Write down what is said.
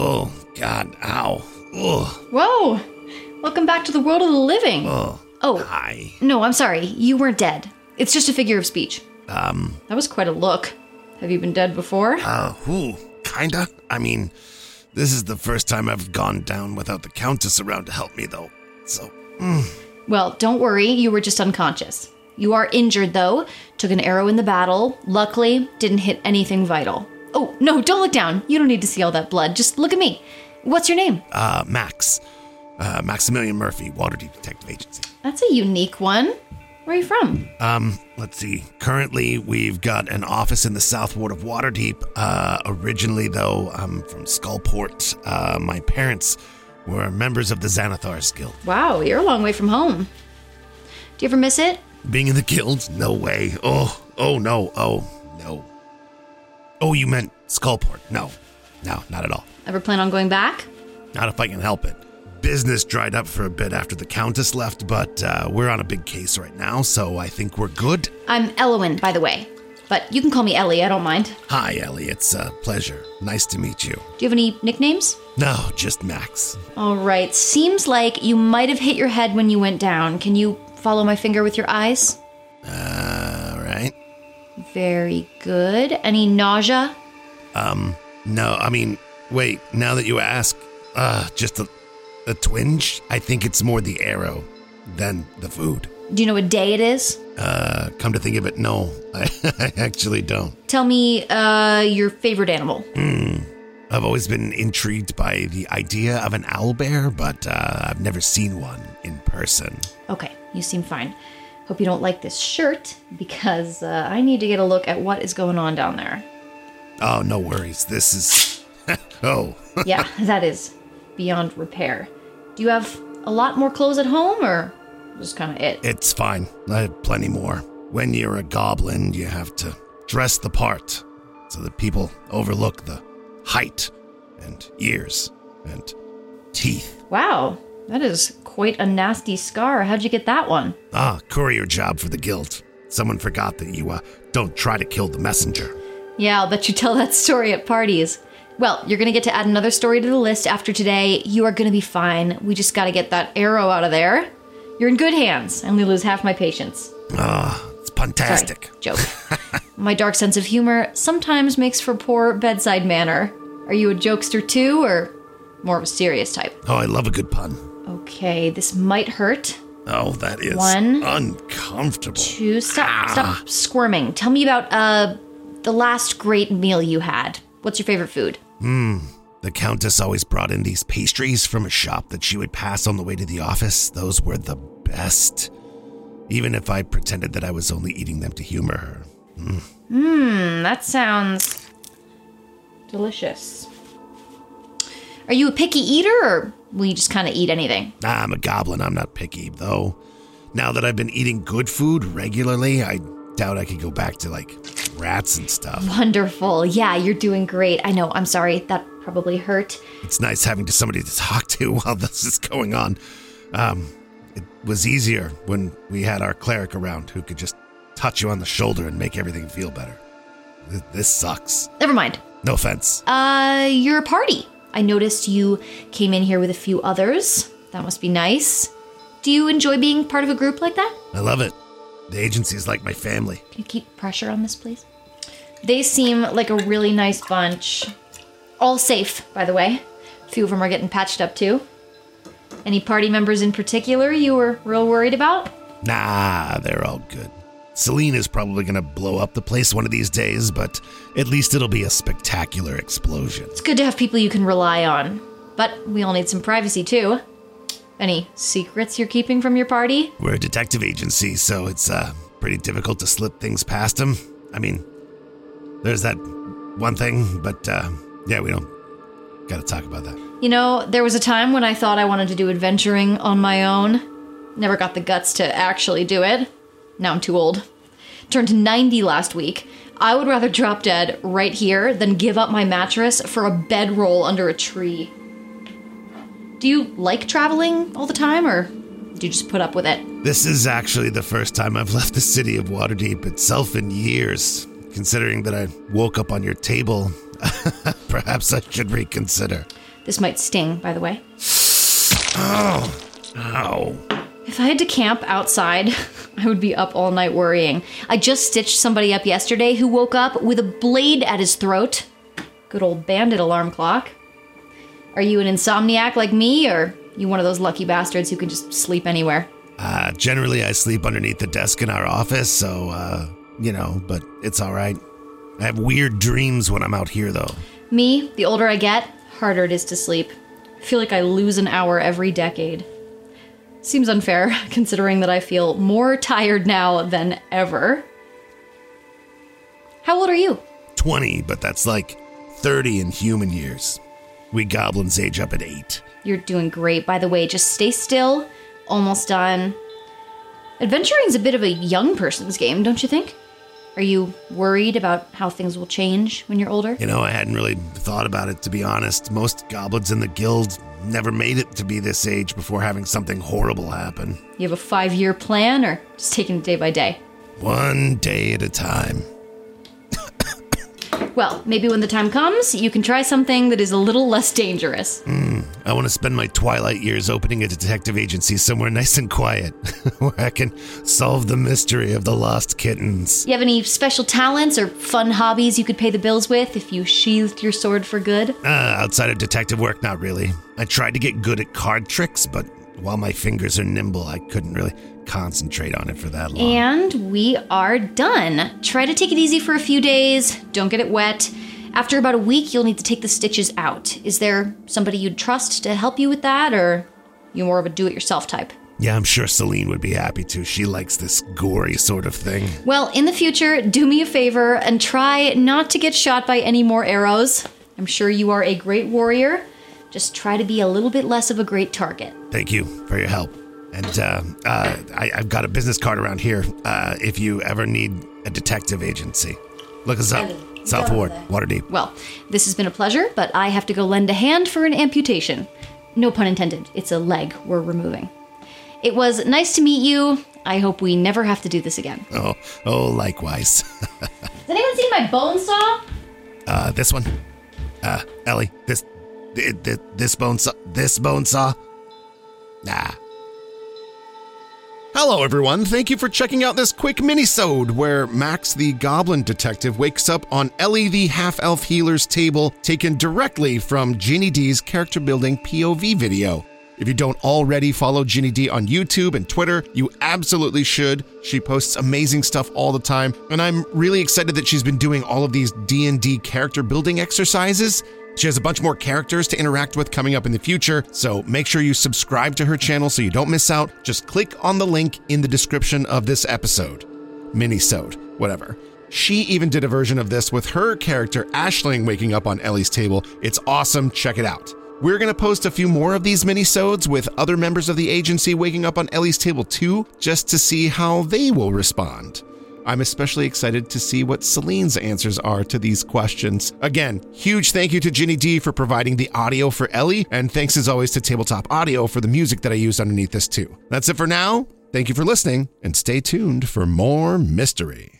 Oh, God, ow. Oh, Whoa! Welcome back to the world of the living. oh. Oh, Hi. no, I'm sorry. You weren't dead. It's just a figure of speech. Um, That was quite a look. Have you been dead before? uh, who? Kinda? I mean, this is the first time I've gone down without the Countess around to help me, though. So, Well, don't worry, you were just unconscious. You are injured, though. Took an arrow in the battle. Luckily, didn't hit anything vital. Oh, no, don't look down. You don't need to see all that blood. Just look at me. What's your name? uh, Max. Uh, Maximilian Murphy, Waterdeep Detective Agency. That's a unique one. Where are you from? Um, let's see. Currently, we've got an office in the South Ward of Waterdeep. Uh, originally, though, I'm from Skullport. Uh, my parents were members of the Xanathars Guild. Wow, you're a long way from home. Do you ever miss it? Being in the guild? No way. Oh, oh no. Oh. Oh, you meant Skullport? No, no, not at all. Ever plan on going back? Not if I can help it. Business dried up for a bit after the Countess left, but uh, we're on a big case right now, so I think we're good. I'm Elowin, by the way. But you can call me Ellie, I don't mind. Hi, Ellie. It's a pleasure. Nice to meet you. Do you have any nicknames? No, just Max. All right, seems like you might have hit your head when you went down. Can you follow my finger with your eyes? Very good. Any nausea? Um, no, I mean, wait, now that you ask, uh, just a, a twinge? I think it's more the arrow than the food. Do you know what day it is? Uh, come to think of it, no, I, I actually don't. Tell me uh, your favorite animal. Hmm. I've always been intrigued by the idea of an owl bear, but uh, I've never seen one in person. Okay, you seem fine. Hope you don't like this shirt because uh, I need to get a look at what is going on down there. Oh, no worries. This is. oh, Yeah, that is beyond repair. Do you have a lot more clothes at home or just kind of it? it's fine. I have plenty more. When you're a goblin, you have to dress the part so that people overlook the height and ears and teeth. Wow, that is quite a nasty scar. How'd you get that one? Ah, courier job for the guild. Someone forgot that you uh, don't try to kill the messenger. Yeah, I'll bet you tell that story at parties. Well, you're gonna get to add another story to the list after today. You are gonna be fine. We just gotta get that arrow out of there. You're in good hands. I only lose half my patience. Ah, it's Sorry, fantastic. joke. my dark sense of humor sometimes makes for poor bedside manner. Are you a jokester too, or more of a serious type? Oh, I love a good pun. Okay, this might hurt. Oh, that is One, uncomfortable. Two, stop, stop squirming. Tell me about uh the last great meal you had. What's your favorite food? Hmm. The Countess always brought in these pastries from a shop that she would pass on the way to the office. Those were the best. Even if I pretended that I was only eating them to humor her. Hmm, that sounds delicious. Are you a picky eater, or will you just kind of eat anything? I'm a goblin, I'm not picky, though. Now that I've been eating good food regularly, I doubt I could go back to like rats and stuff. Wonderful. Yeah, you're doing great. I know. I'm sorry. That probably hurt. It's nice having to somebody to talk to while this is going on. Um, it was easier when we had our cleric around who could just touch you on the shoulder and make everything feel better. Th- This sucks. Never mind. No offense. Uh, you're a party. I noticed you came in here with a few others. That must be nice. Do you enjoy being part of a group like that? I love it. The agency is like my family. Can you keep pressure on this, please? They seem like a really nice bunch. All safe, by the way. A few of them are getting patched up too. Any party members in particular you were real worried about? Nah, they're all good. Celine is probably gonna blow up the place one of these days, but at least it'll be a spectacular explosion. It's good to have people you can rely on. But we all need some privacy too. Any secrets you're keeping from your party? We're a detective agency, so it's uh, pretty difficult to slip things past them. I mean, there's that one thing, but uh, yeah, we don't gotta talk about that. You know, there was a time when I thought I wanted to do adventuring on my own. Never got the guts to actually do it. Now I'm too old. Turned 90 last week. I would rather drop dead right here than give up my mattress for a bedroll under a tree. Do you like traveling all the time, or do you just put up with it? This is actually the first time I've left the city of Waterdeep itself in years. Considering that I woke up on your table, perhaps I should reconsider. This might sting, by the way. Oh, ow. If I had to camp outside, I would be up all night worrying. I just stitched somebody up yesterday who woke up with a blade at his throat. Good old bandit alarm clock. Are you an insomniac like me, or you one of those lucky bastards who can just sleep anywhere? Uh, generally, I sleep underneath the desk in our office, so, uh, you know, but it's all right. I have weird dreams when I'm out here, though. Me, the older I get, harder it is to sleep. I feel like I lose an hour every decade. Seems unfair, considering that I feel more tired now than ever. How old are you? 20, but that's like 30 in human years. We goblins age up at 8. You're doing great, by the way. Just stay still. Almost done. Adventuring's a bit of a young person's game, don't you think? Are you worried about how things will change when you're older? You know, I hadn't really thought about it, to be honest. Most goblins in the guild never made it to be this age before having something horrible happen. You have a five year plan, or just taking it day by day? One day at a time. Well, maybe when the time comes, you can try something that is a little less dangerous. I want to spend my twilight years opening a detective agency somewhere nice and quiet, where I can solve the mystery of the lost kittens. You have any special talents or fun hobbies you could pay the bills with if you sheathed your sword for good? Uh, outside of detective work, not really. I tried to get good at card tricks, but while my fingers are nimble, I couldn't really concentrate on it for that long. And we are done. Try to take it easy for a few days. Don't get it wet. After about a week, you'll need to take the stitches out. Is there somebody you'd trust to help you with that, or you more of a do-it-yourself type? yeah, I'm sure Celine would be happy to. She likes this gory sort of thing. Well, in the future, do me a favor and try not to get shot by any more arrows. I'm sure you are a great warrior. Just try to be a little bit less of a great target. Thank you for your help. And uh, uh, I, I've got a business card around here uh, if you ever need a detective agency. Look us up. South Ward, Waterdeep. Well, this has been a pleasure, but I have to go lend a hand for an amputation. No pun intended, it's a leg we're removing. It was nice to meet you. I hope we never have to do this again. Oh, oh, likewise. Has anyone seen my bone saw? Uh, this one. Uh, Ellie, this, th- th- this bone saw, this bone saw. Nah. Hello, everyone. Thank you for checking out this quick mini-sode where Max the Goblin Detective wakes up on Ellie the Half-Elf Healer's table taken directly from Ginny Di's character building POV video. If you don't already follow Ginny Di on YouTube and Twitter, you absolutely should. She posts amazing stuff all the time, and I'm really excited that she's been doing all of these D&D character building exercises. She has a bunch more characters to interact with coming up in the future, so make sure you subscribe to her channel so you don't miss out. Just click on the link in the description of this episode. Minisode, whatever. She even did a version of this with her character Ashling waking up on Ellie's table. It's awesome. Check it out. We're going to post a few more of these minisodes with other members of the agency waking up on Ellie's table too, just to see how they will respond. I'm especially excited to see what Celine's answers are to these questions. Again, huge thank you to Ginny Di for providing the audio for Ellie, and thanks as always to Tabletop Audio for the music that I used underneath this too. That's it for now. Thank you for listening, and stay tuned for more mystery.